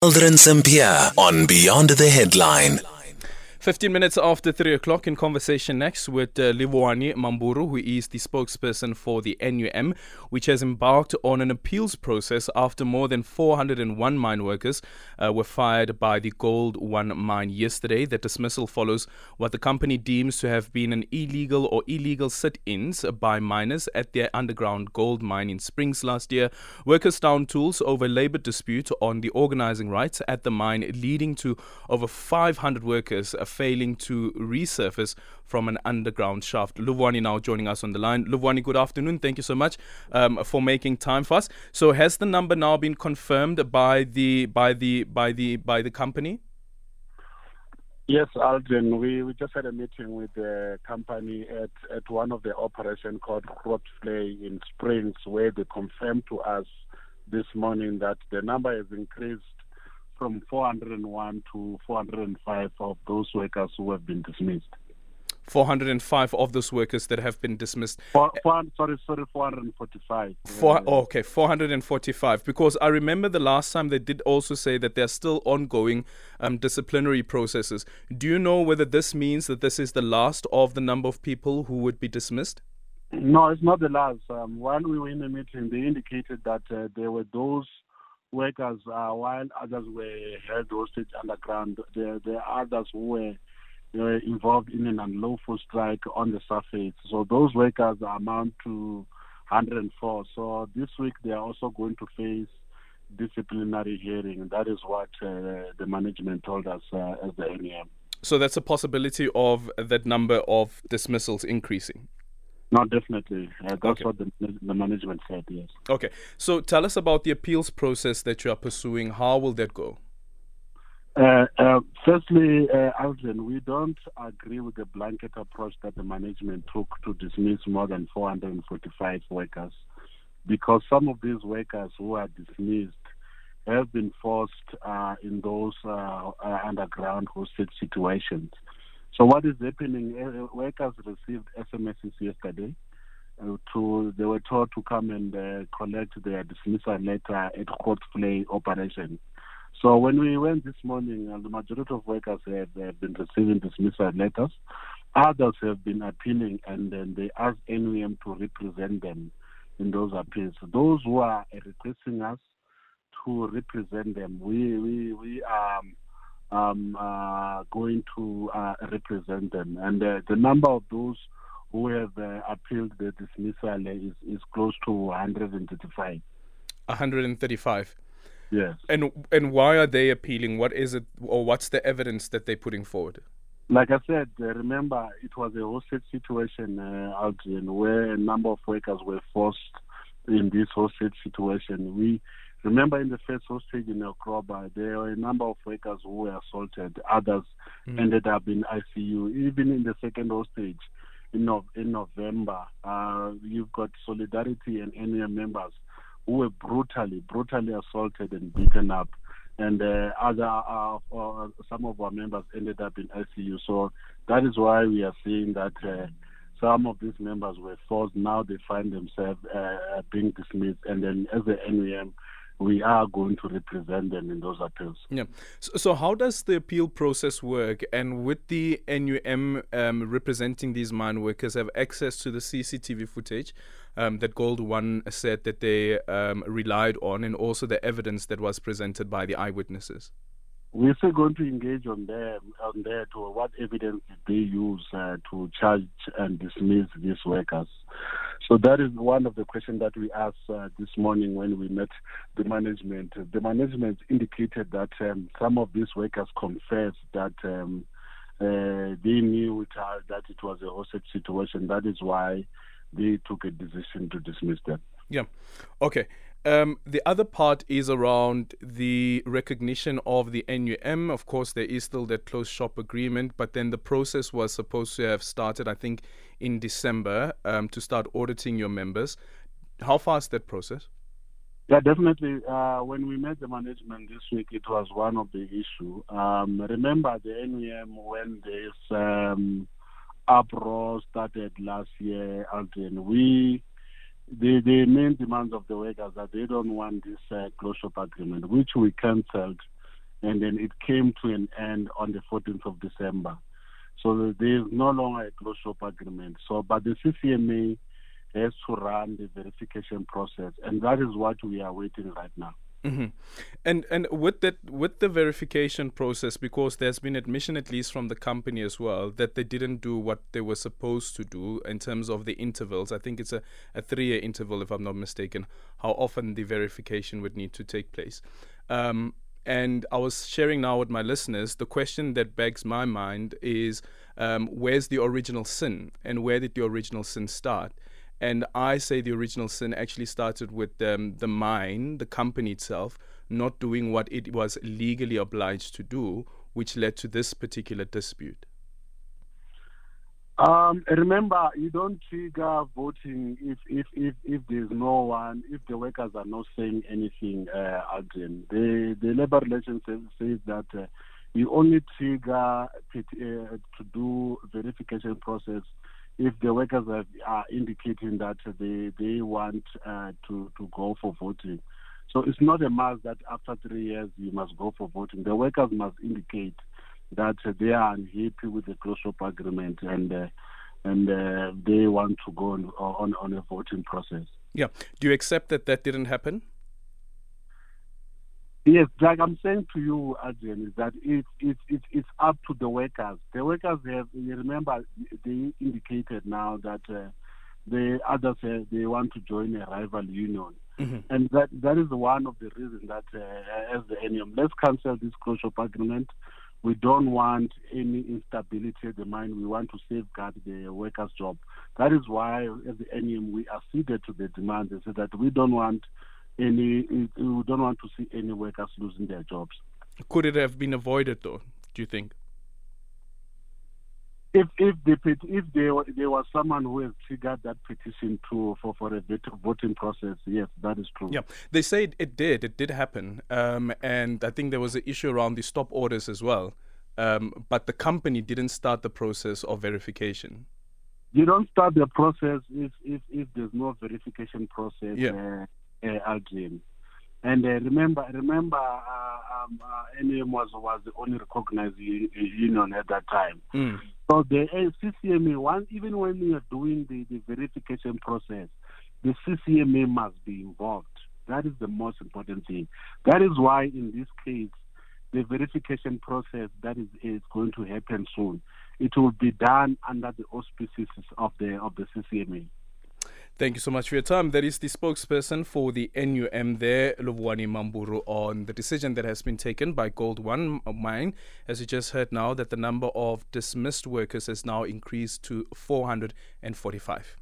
Aldrin Sampear on Beyond the Headline. 15 minutes after 3 o'clock in conversation next with uh, Livhuwani Mamburu, who is the spokesperson for the NUM, which has embarked on an appeals process after more than 401 mine workers uh, were fired by the Gold One mine yesterday. The dismissal follows what the company deems to have been an illegal or illegal sit ins by miners at their underground gold mine in Springs last year. Workers found tools over labor dispute on the organizing rights at the mine, leading to over 500 workers failing to resurface from an underground shaft. Livhuwani now joining us on the line. Livhuwani, good afternoon. Thank you so much um, for making time for us. So, has the number now been confirmed by the by the by the by the company? Yes, Aldrin. We, we just had a meeting with the company at, at one of the operations called Grootvlei in Springs, where they confirmed to us this morning that the number has increased from 401 to 405 of those workers who have been dismissed. 405 of those workers that have been dismissed. Four, four, sorry, sorry, 445. Four, oh, okay, 445. Because I remember the last time they did also say that there are still ongoing um, disciplinary processes. Do you know whether this means that this is the last of the number of people who would be dismissed? No, it's not the last. Um, while we were in the meeting, they indicated that uh, there were those workers, uh, while others were held hostage underground, there, there are others who were uh, involved in an unlawful strike on the surface. So those workers amount to 104. So this week they are also going to face disciplinary hearing. That is what uh, the management told us uh, as the NUM. So that's a possibility of that number of dismissals increasing. No, definitely. Uh, that's okay. what the, the management said, yes. Okay. So tell us about the appeals process that you are pursuing. How will that go? Uh, uh, firstly, uh, Aldrin, we don't agree with the blanket approach that the management took to dismiss more than 445 workers because some of these workers who are dismissed have been forced uh, in those uh, uh, underground hostage situations. So what is happening? Uh, workers received SMSs yesterday. Uh, to they were told to come and uh, collect their dismissal letter at court play operation. So when we went this morning, uh, the majority of workers have, been receiving dismissal letters. Others have been appealing, and then they asked NUM to represent them in those appeals. Those who are requesting us to represent them, we we we are. Um, um, uh, going to uh, represent them. And uh, the number of those who have uh, appealed the dismissal is, is close to 135. 135. Yes. And and why are they appealing? What is it, or what's the evidence that they're putting forward? Like I said, uh, remember it was a hostage situation uh, out in where a number of workers were forced in this hostage situation. We Remember, in the first hostage in October, there were a number of workers who were assaulted. Others mm. ended up in ICU. Even in the second hostage in, no- in November, uh, you've got Solidarity and NUM members who were brutally, brutally assaulted and beaten up. And uh, other, uh, uh, some of our members ended up in ICU. So that is why we are seeing that uh, some of these members were forced. Now they find themselves uh, being dismissed. And then as the NUM, we are going to represent them in those appeals. Yeah. So, so how does the appeal process work? And with the NUM um, representing these mine workers have access to the CCTV footage um, that Gold One said that they um, relied on, and also the evidence that was presented by the eyewitnesses? We're still going to engage on them on that. What evidence did they use uh, to charge and dismiss these workers? So that is one of the questions that we asked uh, this morning when we met the management. The management indicated that um, some of these workers confessed that um, uh, they knew it, uh, that it was a hostage situation. That is why they took a decision to dismiss them. Yeah. Okay. Um, the other part is around the recognition of the NUM. Of course, there is still that closed shop agreement, but then the process was supposed to have started, I think, in December um, to start auditing your members. How far is that process? Yeah, definitely. Uh, when we met the management this week, it was one of the issue. Um, remember the NUM when this um, uproar started last year, Aldrin, we the, the main demands of the workers that they don't want this uh, closure agreement, which we cancelled and then it came to an end on the 14th of December. So there is no longer a closed shop agreement. So, but the CCMA has to run the verification process, and that is what we are waiting right now. Mm-hmm. And and with that with the verification process, because there's been admission at least from the company as well that they didn't do what they were supposed to do in terms of the intervals. I think it's a, a three year interval, if I'm not mistaken. How often the verification would need to take place. Um, and I was sharing now with my listeners the question that begs my mind is um, where's the original sin and where did the original sin start? And I say the original sin actually started with um, the mine, the company itself, not doing what it was legally obliged to do, which led to this particular dispute. Um, remember, you don't trigger voting if, if, if, if there's no one, if the workers are not saying anything, uh, again. The, the labor relations says that uh, you only trigger uh, to do verification process if the workers have, are indicating that they they want uh, to to go for voting. So it's not a must that after three years you must go for voting. The workers must indicate that they are unhappy with the closed shop agreement and uh, and uh, they want to go on, on on a voting process. Yeah. Do you accept that that didn't happen? Yes, like I'm saying to you, Adrian, is that it's it's it's it's up to the workers. The workers have you remember they indicated now that uh, the others uh, they want to join a rival union, mm-hmm. and that that is one of the reasons that uh, as the NUM, let's cancel this closure agreement. We don't want any instability at the mine. We want to safeguard the workers' job. That is why, as the NUM, we acceded to the demand and said that we don't want any we don't want to see any workers losing their jobs. Could it have been avoided, though? Do you think? If if the if there there was someone who has triggered that petition to for for a voting process, yes, that is true. Yeah, they say it did. It did happen, um, and I think there was an issue around the stop orders as well. Um, but the company didn't start the process of verification. You don't start the process if if, if there's no verification process. Yeah. Uh, uh, And uh, remember, remember, uh, um, uh, NUM was was the only recognized union at that time. Mm. So the CCMA, one even when you are doing the, the verification process, the CCMA must be involved. That is the most important thing. That is why, in this case, the verification process that is, is going to happen soon. It will be done under the auspices of the of the CCMA. Thank you so much for your time. That is the spokesperson for the NUM there, Livhuwani Mamburu, on the decision that has been taken by Gold One Mine. As you just heard now, that the number of dismissed workers has now increased to 445.